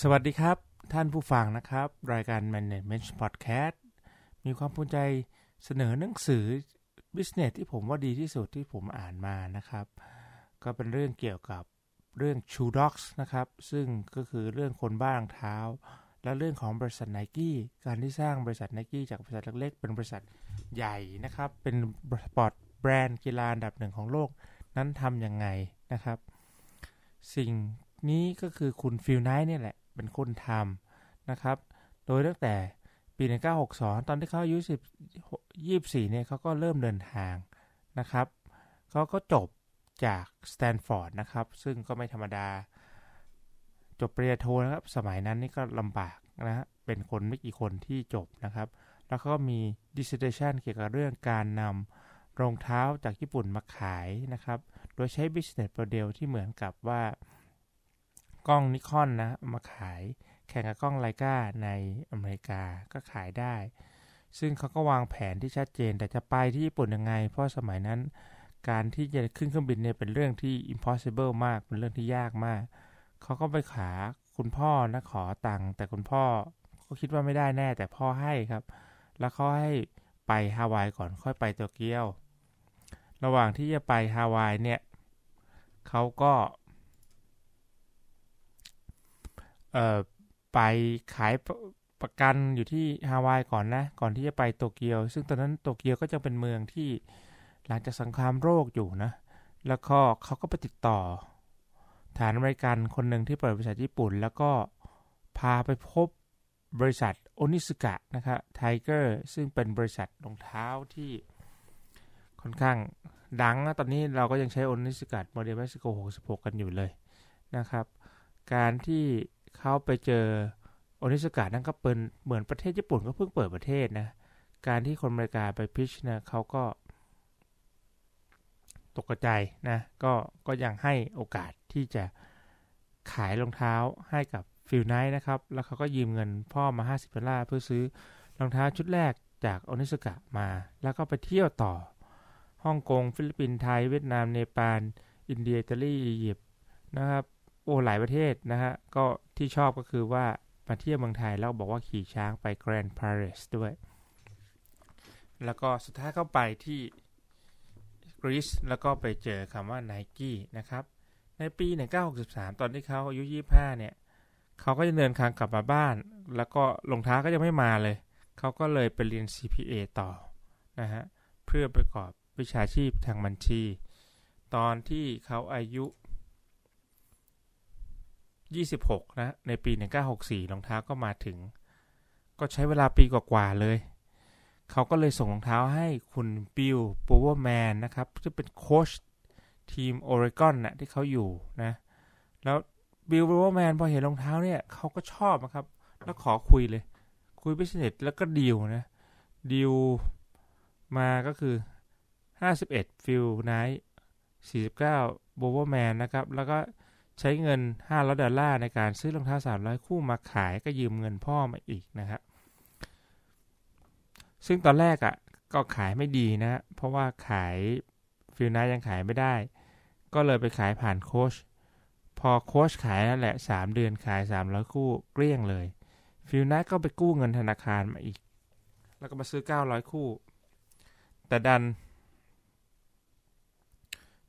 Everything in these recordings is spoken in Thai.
สวัสดีครับ ท่านผู้ฟังนะครับ รายการ Management Podcast มีความภูมิใจเสนอหนังสือ Business ที่ผมว่าดีที่สุดที่ผมอ่านมานะครับ ก็เป็นเรื่องเกี่ยวกับเรื่อง Shoe Dogs นะครับ ซึ่งก็คือเรื่องคนบ้ารองเท้า และเรื่องของบริษัทไนกี้การที่สร้างบริษัทไนกี้จากบริษัทเล็กๆ เป็นบริษัทใหญ่นะครับ เป็น sport brand กีฬาอันดับหนึ่งของโลกนั้นทำยังไงนะครับ สิ่งนี้ก็คือคุณฟิลไนท์เนี่ยแหละ เป็นคนทำนะครับ โดยตั้งแต่ปี 1962 ตอนที่เขาอายุ10 24 เนี่ยเขาก็เริ่มเดินทางนะครับเขาก็จบจากสแตนฟอร์ดนะครับ ซึ่งก็ไม่ธรรมดา จบปริญญาโทนะครับ สมัยนั้นนี่ก็ลำบากนะฮะเป็นคนไม่กี่คนที่จบนะครับ แล้วก็มี dissertation เกี่ยวกับเรื่องการนำรองเท้าจากญี่ปุ่นมาขายนะครับ โดยใช้ business model ที่เหมือนกับว่า กล้องนิคอนนะมาขายแข่งกับกล้องไลกาในอเมริกาก็ขายได้ ซึ่งเขาก็วางแผนที่ชัดเจน แต่จะไปที่ญี่ปุ่นยังไง เพราะสมัยนั้น การที่จะขึ้นเครื่องบินเนี่ยเป็นเรื่องที่ impossible มากเป็นเรื่องที่ยากมาก เขาก็ไปขาคุณพ่อนะขอตังค์แต่คุณพ่อก็คิดว่าไม่ได้แน่แต่พ่อให้ครับ แล้วเขาให้ไปฮาวายก่อนค่อยไปโตเกียว ระหว่างที่จะไปฮาวายเนี่ยเขาก็ เอ่อไปขายประกันอยู่ที่ฮาวายก่อนนะ ก่อนที่จะไปโตเกียว ซึ่งตอนนั้นโตเกียวก็จะเป็นเมืองที่หลังจากสงครามโรคอยู่นะ แล้วก็เขาก็ไปติดต่อ ฐานอเมริกันคนหนึ่งที่เปิดบริษัทญี่ปุ่น แล้วก็พาไปพบบริษัทโอนิซึกะนะครับไทเกอร์ซึ่งเป็นบริษัทรองเท้าที่ค่อนข้างดังนะตอนนี้เราก็ยังใช้โอนิซึกะโมเดลเม็กซิโก 66 กันอยู่เลยนะครับ การที่ เขาไปเจอโอนิซึกะนั่นก็เป็นเหมือนประเทศญี่ปุ่นก็เพิ่งเปิดประเทศนะ การที่คนอเมริกาไป pitch นะเขาก็ ตกใจนะ ก็ก็ยังให้โอกาสที่จะขายรองเท้าให้กับฟิลไนท์นะครับ แล้วเขาก็ยืมเงินพ่อมา 50ดอลลาร์เพื่อซื้อรองเท้าชุดแรกจากโอนิซึกะมา แล้วก็ไปเที่ยวต่อฮ่องกง ฟิลิปปินส์ไทย เวียดนาม เนปาล อินเดียอิตาลีอียิปต์นะครับ โอ้หลายประเทศนะฮะ ก็ที่ชอบก็คือว่ามาเที่ยวเมืองไทยแล้วบอกว่าขี่ช้างไป Grand Palace ด้วย แล้วก็สุดท้ายเข้าไปที่กรีซแล้วก็ไปเจอคำว่า n i กี้นะครับ ในปี 1963 ตอนที่เขาอายุ 25 เนี่ยเขาก็จะเดินทางกลับมาบ้าน แล้วก็รองเท้าก็ยังไม่มาเลย เขาก็เลยไปเรียน CPA ต่อนะฮะเพื่อประกอบวิชาชีพทางบัญชี ตอนที่เขาอายุ 26 นะ ในปี 1964 รองเท้าก็มาถึง ก็ใช้เวลาปีกว่าๆเลย เขาก็เลยส่งรองเท้าให้คุณบิลโบเวอร์แมนนะครับที่เป็นโค้ชทีมโอเรกอนนะที่เขาอยู่นะ แล้วบิลโบเวอร์แมนพอเห็นรองเท้าเนี่ยเขาก็ชอบนะครับ แล้วขอคุยเลย คุยไปสนิทแล้วก็ดีลนะดีลมาก็คือ 51ฟิลไนท์49 b o w e r m a n นะครับ แล้วก็ ใช้เงิน500ดอลลาร์ในการซื้อรองเท้า 300 คู่มาขายก็ยืมเงินพ่อมาอีกนะครับซึ่งตอนแรกอะ่ะก็ขายไม่ดีนะ เพราะว่าขายฟิลไนท์ยังขายไม่ได้ ก็เลยไปขายผ่านโค้ชพอโค้ชขายนั่นแหละ 3 เดือนขาย 300 คู่เกลี้ยงเลยฟิลไนท์ก็ไปกู้เงินธนาคารมาอีก แล้วก็มาซื้อ 900 คู่ แต่ดัน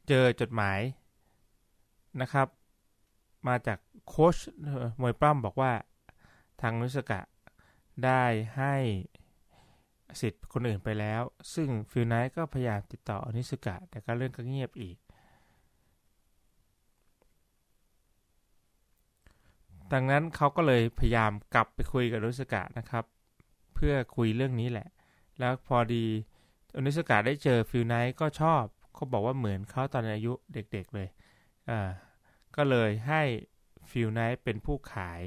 เจอจดหมายนะครับ มาจากโค้ชมวยปล้ำบอกว่าทางโอนิซึกะได้ให้สิทธิ์คนอื่นไปแล้ว ซึ่งฟิลไนท์ก็พยายามติดต่อโอนิซึกะ แต่ก็เรื่องก็เงียบอีก ดังนั้นเขาก็เลยพยายามกลับไปคุยกับโอนิซึกะนะครับ เพื่อคุยเรื่องนี้แหละ แล้วพอดีโอนิซึกะได้เจอฟิลไนท์ก็ชอบเขาบอกว่าเหมือนเขาตอนอายุเด็กๆเลยอ่า ก็เลยให้ฟิลไนท์เป็นผู้ขาย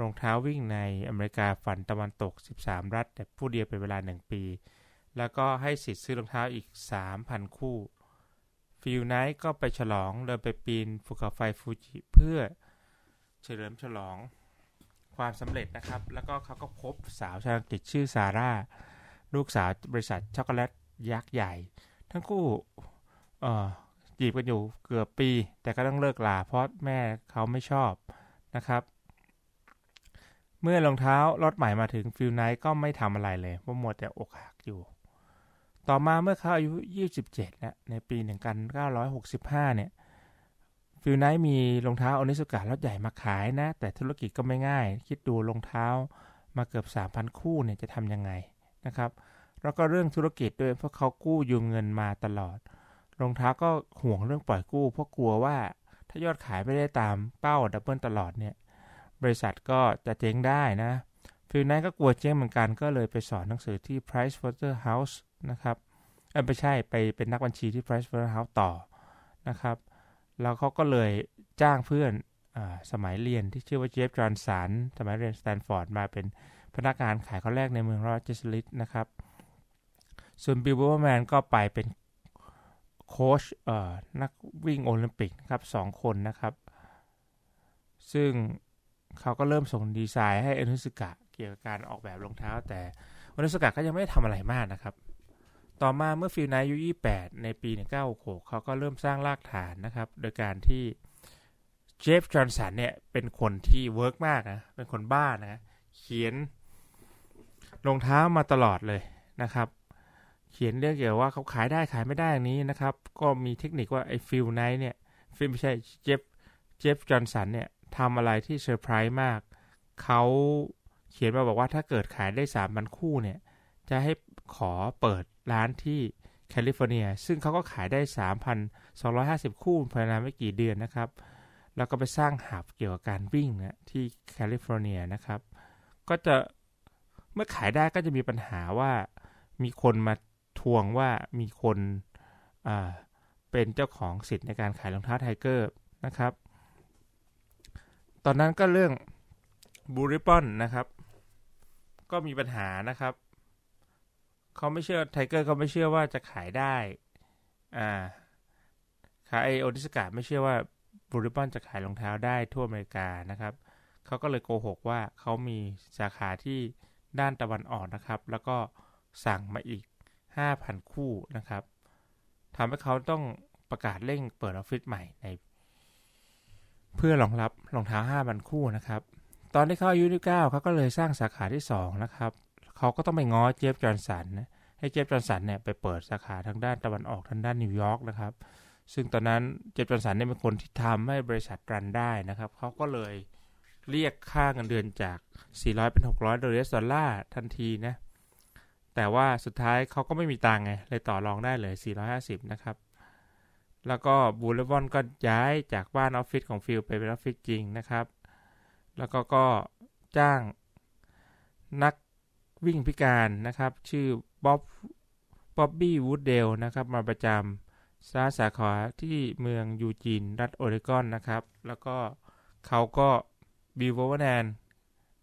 รองเท้าวิ่งในอเมริกาฝั่งตะวันตก 13 รัฐ แต่ผู้เดียวเป็นเวลา 1 ปี แล้วก็ให้สิทธิ์ซื้อรองเท้าอีก 3,000 คู่ ฟิลไนท์ก็ไปฉลองเดินไปปีนภูเขาไฟฟูจิเพื่อเฉลิมฉลองความสำเร็จนะครับ แล้วก็เขาก็พบสาวชาวอังกฤษชื่อซาร่า ลูกสาวบริษัทช็อกโกแลตยักษ์ใหญ่ ทั้งคู่ จีบกันอยู่เกือบปี แต่ก็ต้องเลิกลาเพราะแม่เขาไม่ชอบนะครับ เมื่อรองเท้ารถใหม่มาถึงฟิลไนท์ก็ไม่ทำอะไรเลยเพราะมัวแต่อกหักอยู่ ต่อมาเมื่อเขาอายุ 27นะในปี 1965 เนี่ยฟิลไนท์มีรองเท้าโอนิซึกะล็อตใหญ่มาขายนะ แต่ธุรกิจก็ไม่ง่าย คิดดูรองเท้ามาเกือบ 3,000 คู่เนี่ยจะทำยังไงนะครับ แล้วก็เรื่องธุรกิจด้วยเพราะเขากู้ยืมเงินมาตลอด รองเท้าก็ห่วงเรื่องปล่อยกู้ เพราะกลัวว่าถ้ายอดขายไม่ได้ตามเป้า double ตลอดเนี่ย บริษัทก็จะเจ๊งได้นะฟิลไนท์ก็กลัวเจ๊งเหมือนกันก็เลยไปสอนหนังสือที่ Price Waterhouse นะครับเออไม่ใช่ไปเป็นนักบัญชีที่ Price Waterhouse ต่อนะครับ แล้วเขาก็เลยจ้างเพื่อนอสมัยเรียนที่ชื่อว่าเจฟจอห์นสันสมัยเรียนสแตนฟอร์ดมาเป็นพนักงานขายคนแรกในเมืองลอสแอนเจลิสนะครับส่วนบิลโบเวอร์แมนก็ไปเป็น โค้ชนักวิ่งโอลิมปิกครับสองคนนะครับ ซึ่งเขาก็เริ่มส่งดีไซน์ให้โอนิซึกะเกี่ยวกับการออกแบบรองเท้า แต่โอนิซึกะก็ยังไม่ได้ทำอะไรมากนะครับ ต่อมาเมื่อฟิลไนท์อายุ28 ในปี 1966 เขาก็เริ่มสร้างรากฐานนะครับ โดยการที่เจฟจอห์นสันเนี่ย เป็นคนที่ work มากนะ เป็นคนบ้านะ เขียนรองเท้ามาตลอดเลยนะครับ เขียนเรื่องเกี่ยวว่าเขาขายได้ขายไม่ได้อย่างนี้นะครับ ก็มีเทคนิคว่าไอ้ฟิลไนท์เนี่ยฟิลไม่ใช่เจฟเจฟจอห์นสันเนี่ยทำอะไรที่เซอร์ไพรส์มาก เขาเขียนมาบอกว่าถ้าเกิดขายได้3พันคู่เนี่ย จะให้ขอเปิดร้านที่แคลิฟอร์เนีย ซึ่งเขาก็ขายได้ 3,250 คู่ภายในไม่กี่เดือนนะครับ แล้วก็ไปสร้าง hub เกี่ยวกับการวิ่งนะที่แคลิฟอร์เนียนะครับ ก็จะเมื่อขายได้ก็จะมีปัญหาว่ามีคนมา ทวงว่ามีคนเป็นเจ้าของสิทธิ์ในการขายรองเท้าไทเกอร์นะครับ ตอนนั้นก็เรื่องบูริปอนนะครับ ก็มีปัญหานะครับ เขาไม่เชื่อไทเกอร์เขาไม่เชื่อว่าจะขายได้ อ่าขายโอดิสกาไม่เชื่อว่าบูริปอนจะขายรองเท้าได้ทั่วอเมริกานะครับ เขาก็เลยโกหกว่าเขามีสาขาที่ด้านตะวันออกนะครับ แล้วก็สั่งมาอีก 5,000 คู่นะครับทำให้เขาต้องประกาศเร่งเปิดออฟฟิศใหม่ใน เพื่อรองรับรองเท้า5พันคู่นะครับ ตอนที่เขาอายุที่9เขาก็เลยสร้างสาขาที่ 2 นะครับ เขาก็ต้องไปง้อเจฟจอห์นสันให้เจฟจอห์นสันเนี่ยไปเปิดสาขาทางด้านตะวันออกทางด้านนิวยอร์กนะครับ ซึ่งตอนนั้นเจฟจอห์นสันเนี่ยเป็นคนที่ทำให้บริษัท run ได้นะครับ เขาก็เลยเรียกค่าเงินเดือนจาก 400 เป็น 600 ดอลลาร์ทันทีนะ แต่ว่าสุดท้ายเขาก็ไม่มีตังไง เลยต่อรองได้เลย 450 นะครับ แล้วก็ Blue Ribbon ก็ย้ายจากบ้านออฟฟิศของฟิลไปเป็นออฟฟิศจริงนะครับ แล้วก็ก็จ้างนักวิ่งพิการนะครับ ชื่อบ๊อบบ๊อบบี้วูดเดลนะครับ มาประจำสาสาขาที่เมืองยูจีน รัฐโอเรกอนนะครับ แล้วก็เขาก็บิลโบเวอร์แมน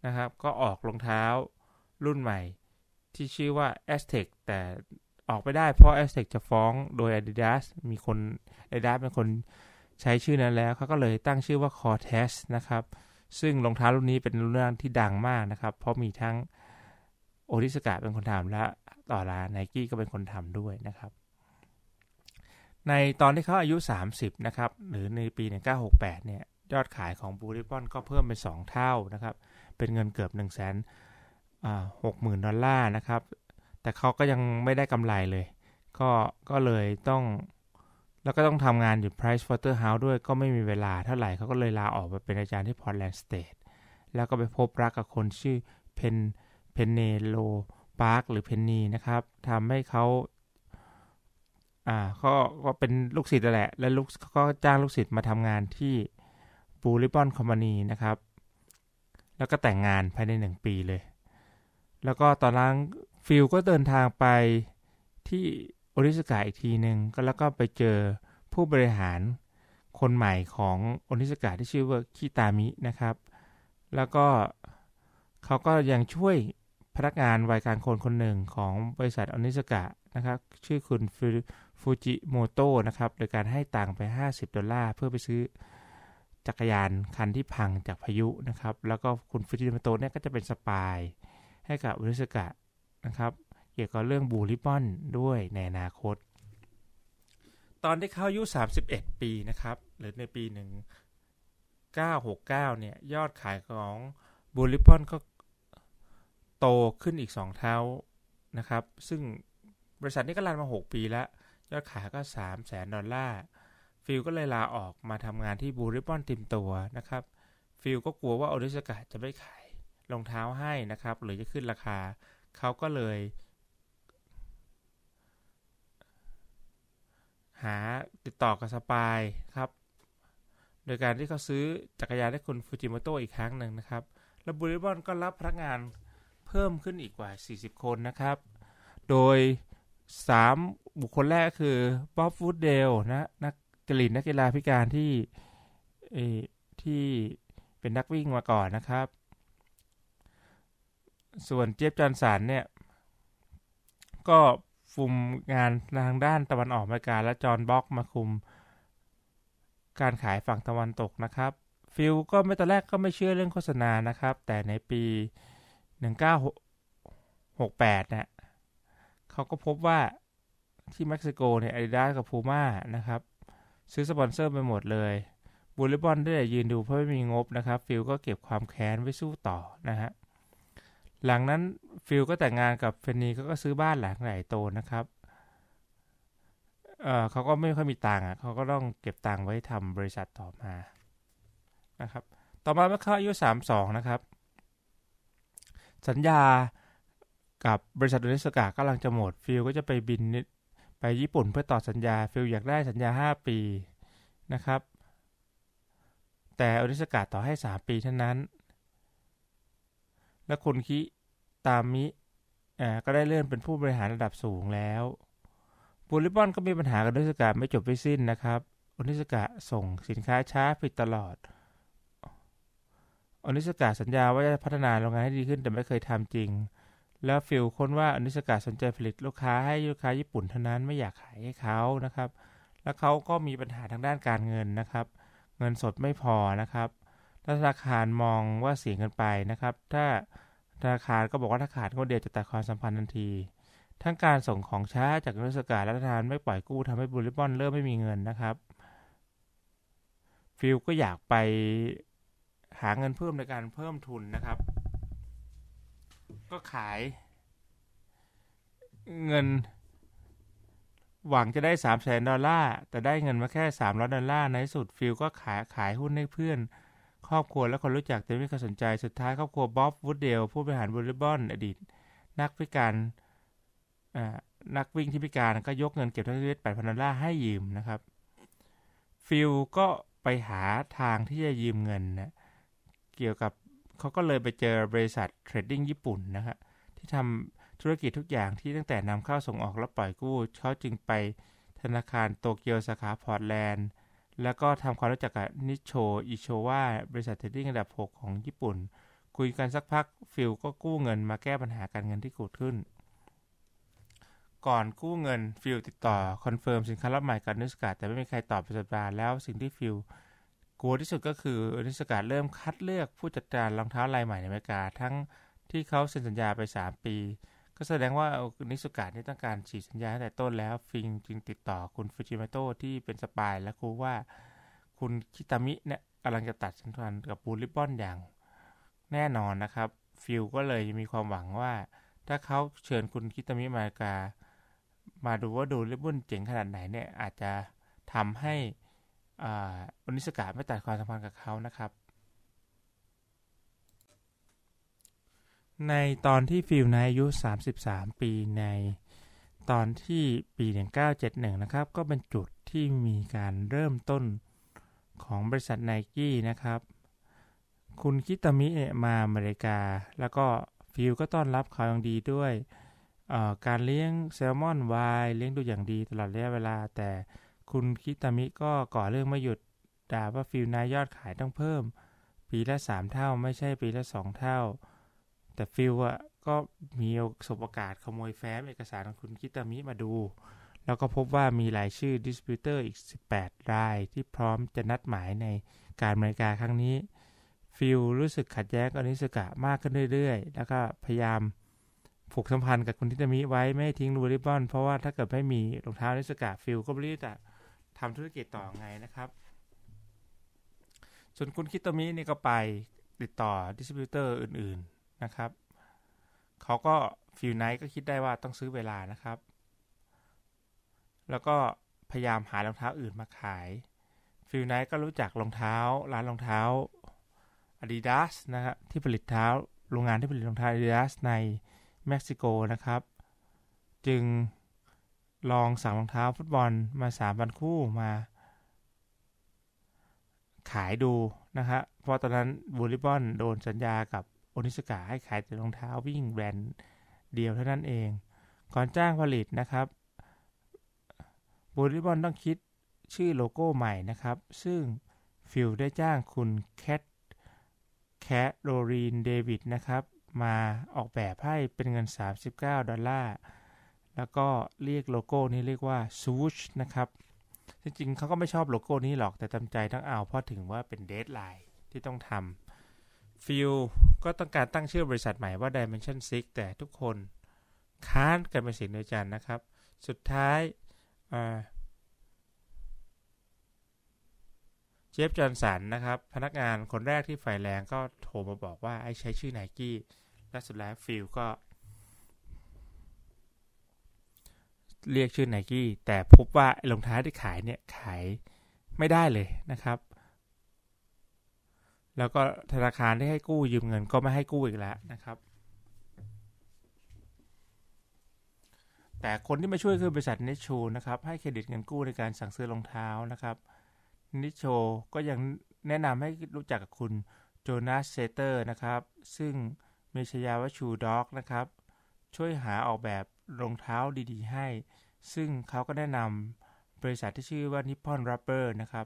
นะครับ ก็ออกรองเท้ารุ่นใหม่ ที่ชื่อว่า a z t e c แต่ออกไปได้เพราะ a z t e c จะฟ้องโดย Adidas มีคน Adidas เป็นคนใช้ชื่อนั้นแล้วเขาก็เลยตั้งชื่อว่า Cortez นะครับ ซึ่งรองเท้ารุ่นนี้เป็นรุ่นที่ดังมากนะครับ เพราะมีทั้งโอริสกาเป็นคนทำและต่อราไนกี้ก็เป็นคนทำด้วยนะครับ ในตอนที่เขาอายุ 30 นะครับ หรือในปี 1968 เนี่ย ยอดขายของ Blue Ribbon ก็เพิ่มเป็น 2 เท่านะครับ เป็นเงินเกือบ1 6 0 0 0 0ดอลลาร์นะครับ แต่เขาก็ยังไม่ได้กำไรเลย ก็ก็เลยต้อง แล้วก็ต้องทำงานอยู่ Price Waterhouse ด้วยก็ไม่มีเวลาเท่าไหร่เขาก็เลยลาออกไปเป็นอาจารย์ที่ Portland State แล้วก็ไปพบรักกับคนชื่อเพนเพเนโลปีพาร์คส์หรือเพนนีนะครับทำให้เขาอ่าก็ก็เป็นลูกศิษย์แหละ และลูกก็จ้างลูกศิษย์มาทำงานที่บูริบอนคอมมานีนะครับ แล้วก็แต่งงานภายในหนึ่งปีเลย แล้วก็ตอนนั้นฟิลก็เดินทางไปที่โอริสกาอีกทีหนึ่งก็แล้วก็ไปเจอผู้บริหารคนใหม่ของโอริสกาที่ชื่อว่าคิตามินะครับ แล้วก็เขาก็ยังช่วยพนักงานวัยกลางคนคนหนึ่งของบริษัทโอนิซึกะนะครับ ชื่อคุณฟูจิโมโตะนะครับ โดยการให้ตังไป 50 ดอลลาร์เพื่อไปซื้อจักรยานคันที่พังจากพายุนะครับ แล้วก็คุณฟูจิโมโตะเนี่ยก็จะเป็น spy ให้กับโอนิซึกะนะครับ เกี่ยวกับเรื่อง Blue Ribbon ด้วยในอนาคต ตอนที่เขาอายุ 31 ปีนะครับ หรือในปี 1969 เนี่ย ยอดขายของBlue Ribbon ก็โตขึ้นอีก 2 เท่านะครับ ซึ่งบริษัทนี้ก็ run มา 6 ปีแล้ว ยอดขายก็ 3 0 0แสนดอลลาร์ฟิลก็เลยลาออกมาทำงานที่ Blue Ribbon เต็มตัวนะครับ ฟิลก็กลัวว่าโอนิสกาจะไม่ขาย รองเท้าให้นะครับ หรือจะขึ้นราคา เขาก็เลย หาติดต่อกับ spy ครับ โดยการที่เขาซื้อจักรยานให้คุณฟูจิโมโตะอีกครั้งหนึ่งนะครับ แล้วบูริบอนก็รับพนักงานเพิ่มขึ้นอีกกว่า 40 คนนะครับ โดย 3 บุคคลแรกคือบ๊อบฟูดเดลนะนักจริตนักกีฬาพิการที่ที่เป็นนักวิ่งมาก่อนนะครับ ส่วนเจฟจอห์นสันเนี่ย ก็ฟุมงานทางด้านตะวันออกอเมริกาและจอห์นบ็อกมาคุม การขายฝั่งตะวันตกนะครับ ฟิลก็ไม่ตอนแรกก็ไม่เชื่อเรื่องโฆษณานะครับ แต่ในปี 1968นะเขาก็พบว่าที่เม็กซิโกเนี่ยอาดิดาสกับพูม่านะครับ ซื้อสปอนเซอร์ไปหมดเลย Blue Ribbon ได้ยืนดูเพราะไม่มีงบนะครับ ฟิลก็เก็บความแค้นไว้สู้ต่อนะฮะ หลังนั้นฟิลก็แต่งงานกับเฟนนีเขาก็ซื้อบ้านหลังใหญ่โตนะครับเออเขาก็ไม่ค่อยมีตังค์อะเขาก็ต้องเก็บตังค์ไว้ทำบริษัทต่อมานะครับ ต่อมาเมื่อเขาอายุ32นะครับ สัญญากับบริษัทโอนิสกากำลังจะหมดฟิลก็จะไปบินไปญี่ปุ่นเพื่อต่อสัญญาฟิลอยากได้สัญญา 5 ปีนะครับ แต่โอนิสกาต่อให้ 3 ปีเท่านั้น และคุณคิตามิก็ได้เลื่อนเป็นผู้บริหารระดับสูงแล้ว Blue Ribbon ก็มีปัญหากับโอนิสกาไม่จบไม่สิ้นนะครับโอนิสกาส่งสินค้าช้าผิดตลอดโอนิสกาสัญญาว่าจะพัฒนาโรงงานให้ดีขึ้นแต่ไม่เคยทำจริง แล้วฟิลค้นว่าโอนิสกาสนใจผลิตลูกค้าให้ลูกค้าญี่ปุ่นเท่านั้นไม่อยากขายให้เขานะครับ แล้วเขาก็มีปัญหาทางด้านการเงินนะครับ เงินสดไม่พอนะครับ ธนาคารมองว่าเสียเงินไปนะครับ ถ้าธนาคารก็บอกว่าถ้าขาดคนเดียวจะตัดความสัมพันธ์ทันที ทั้งการส่งของช้าจากอนิสกาและธนาคารไม่ปล่อยกู้ทำให้บูริบอนเริ่มไม่มีเงินนะครับฟิลก็อยากไปหาเงินเพิ่มในการเพิ่มทุนนะครับ ก็ขาย เงิน หวังจะได้3 0 0แสนดอลลาร์แต่ได้เงินมาแค่300ดอลลาร์ในสุดฟิลก็ขายขายหุ้นให้เพื่อน ครอบครัวและคนรู้จักแต่ไม่มีใครสนใจสุดท้ายครอบครัวบ๊อบวูดเดลผู้บริหาร Blue Ribbon อดีต นักพิการนักวิ่งที่พิการก็ยกเงินเก็บทั้งชีวิต8พันดอลลาร์ให้ยืมนะครับ ฟิลก็ไปหาทางที่จะยืมเงินนะเกี่ยวกับเขาก็เลยไปเจอบริษัท trading ญี่ปุ่นนะครับที่ทำธุรกิจทุกอย่างที่ตั้งแต่นำเข้าส่งออกและปล่อยกู้เขาจึงไปธนาคารโตเกียวสาขาพอร์ตแลนด์ แล้วก็ทำความรู้จักกับนิโชอิโชวาบริษัท trading ระดับ 6 ของญี่ปุ่น คุยกันสักพักฟิลก็กู้เงินมาแก้ปัญหาการเงินที่เกิดขึ้น ก่อนกู้เงินฟิลติดต่อ confirm สินค้ารับใหม่กับนิสกาแต่ไม่มีใครตอบเป็นสัปดาห์แล้วสิ่งที่ฟิลกลัวที่สุดก็คือนิสกาเริ่มคัดเลือกผู้จัดการรองเท้ารายใหม่ในอเมริกาทั้งที่เขาเซ็นสัญญาไป 3 ปี ก็แสดงว่านิสกาที่ต้องการฉีกสัญญาตั้งแต่ต้นแล้ว ฟิลจึงติดต่อคุณฟูจิมโตที่เป็น spy และรู้ว่า คุณคิตามิเนี่ยกำลังจะตัดสัมพันธ์กับ Blue Ribbon อย่างแน่นอนนะครับ ฟิลก็เลยมีความหวังว่า ถ้าเขาเชิญคุณคิตามิมาอเมริกา มาดูว่า Blue Ribbon เจ๋งขนาดไหนเนี่ยอาจจะทำให้โอนิสกาไม่ตัดความสัมพันธ์กับเขานะครับ ในตอนที่ฟิลอายุ 33 ปีในตอนที่ปี 1971 นะครับ ก็เป็นจุดที่มีการเริ่มต้นของบริษัทไนกี้นะครับ คุณคิตามิเนี่ยมาอเมริกา แล้วก็ฟิลก็ต้อนรับเขาอย่างดีด้วย การเลี้ยงแซลมอนไวน์ เลี้ยงดูอย่างดีตลอดระยะเวลา แต่คุณคิตามิก็ก่อเรื่องไม่หยุดด่าว่าฟิลนายยอดขายต้องเพิ่ม ปีละสามเท่าไม่ใช่ปีละสองเท่า แต่ฟิลอะก็มีสบโอกาสขโมยแฟ้มเอกสารของคุณคิตามิมาดู แล้วก็พบว่ามีรายชื่อ distributor อีก 18 รายที่พร้อมจะนัดหมายในการบริการครั้งนี้ฟิลรู้สึกขัดแย้งกับนิสกะมากขึ้นเรื่อยๆ แล้วก็พยายามผูกสัมพันธ์กับคุณคิตามิไว้ไม่ทิ้ง Blue Ribbon เพราะว่าถ้าเกิดไม่มีรองเท้านิสกะฟิลก็ไม่รู้จะทำธุรกิจต่อไงนะครับ ส่วนคุณคิตามิเนี่ยก็ไปติดต่อ distributor อื่นๆ นะครับเขาก็ฟิลไนท์ก็คิดได้ว่าต้องซื้อเวลานะครับ แล้วก็พยายามหารองเท้าอื่นมาขายฟิลไนท์ก็รู้จักรองเท้า ร้านรองเท้า Adidas นะครับที่ผลิตเท้าโรงงานที่ผลิตรองเท้า Adidas ในเม็กซิโกนะครับ จึงลองสั่งรองเท้าฟุตบอลมา3 0 0 0คู่มา ขายดูนะครับเพราะตอนนั้น Blue Ribbon โดนสัญญากับ โอนิสกาให้ขายแต่รองเท้าวิ่งแบรนด์เดียวเท่านั้นเอง ก่อนจ้างผลิตนะครับ Blue Ribbon ต้องคิดชื่อโลโก้ใหม่นะครับ ซึ่งฟิลได้จ้างคุณแคทแคทโรรีนเดวิดนะครับ มาออกแบบให้เป็นเงิน 39 ดอลลาร์ แล้วก็เรียกโลโก้นี้เรียกว่า swoosh นะครับจริงๆเขาก็ไม่ชอบโลโก้นี้หรอกแต่จำใจต้องเอาเพราะถึงว่าเป็น deadline ที่ต้องทำ ฟิลก็ต้องการตั้งชื่อบริษัทใหม่ว่า Dimension 6 แต่ทุกคนค้านกันเป็นเสียงเดียวกันนะครับ สุดท้ายเจฟจอห์นสันนะครับ พนักงานคนแรกที่ไฟแรงก็โทรมาบอกว่าไอ้ใช้ชื่อไนกี้และสุดแล้วฟิลก็ เรียกชื่อไนกี้แต่พบว่ารองเท้าที่ขายเนี่ยขายไม่ได้เลยนะครับ แล้วก็ธนาคารที่ให้กู้ยืมเงินก็ไม่ให้กู้อีกแล้วนะครับ แต่คนที่มาช่วยคือบริษัทเนชูนะครับ ให้เครดิตเงินกู้ในการสั่งซื้อรองเท้านะครับนิโชก็ยังแนะนำให้รู้จักกับคุณโจนาสเซนเตอร์นะครับ ซึ่งมีฉายาว่า Shoe Dog นะครับ ช่วยหาออกแบบรองเท้าดีๆ ให้ ซึ่งเขาก็แนะนำบริษัทที่ชื่อว่า Nippon Rubber นะครับ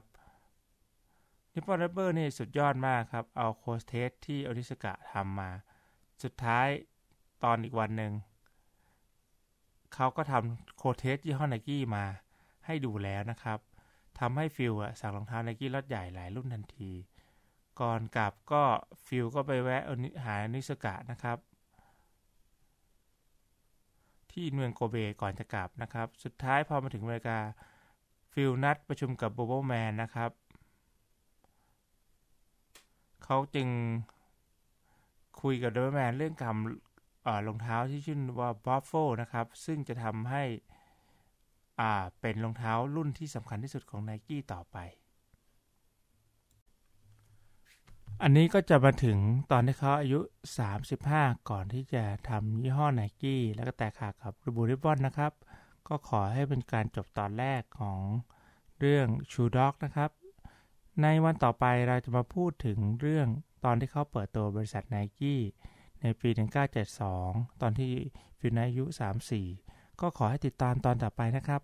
Nippon Rubber นี่สุดยอดมากครับ เอา Cortez ที่โอนิซึกะทำมา สุดท้ายตอนอีกวันหนึ่ง เขาก็ทำ Cortez ยี่ห้อไนกี้มาให้ดูแล้วนะครับทำให้ฟิลอะสั่งรองเท้าไนกี้รถใหญ่หลายรุ่นทันที ก่อนกลับก็ฟิลก็ไปแวะหาโอนิซึกะนะครับ ที่เมืองโกเบก่อนจะกลับนะครับ สุดท้ายพอมาถึงอเมริกาฟิลนัดประชุมกับบาวเวอร์แมนนะครับ เขาจึงคุยกับบาวเวอร์แมนเรื่องการรองเท้าที่ชื่อว่าบัฟโฟนะครับ ซึ่งจะทำให้อ่าเป็นรองเท้ารุ่นที่สำคัญที่สุดของ n นกี้ต่อไป อันนี้ก็จะมาถึงตอนที่เขาอายุ 35 ก่อนที่จะทำยี่ห้อ n นกี้แล้วก็แตกขาดกับรูบูริบอนนะครับ ก็ขอให้เป็นการจบตอนแรกของเรื่องชูด็อกนะครับ ในวันต่อไปเราจะมาพูดถึงเรื่องตอนที่เขาเปิดตัวบริษัทไนกี้ในปี 1972 ตอนที่ฟิลนายุ 34 ก็ขอให้ติดตามตอนต่อไปนะครับ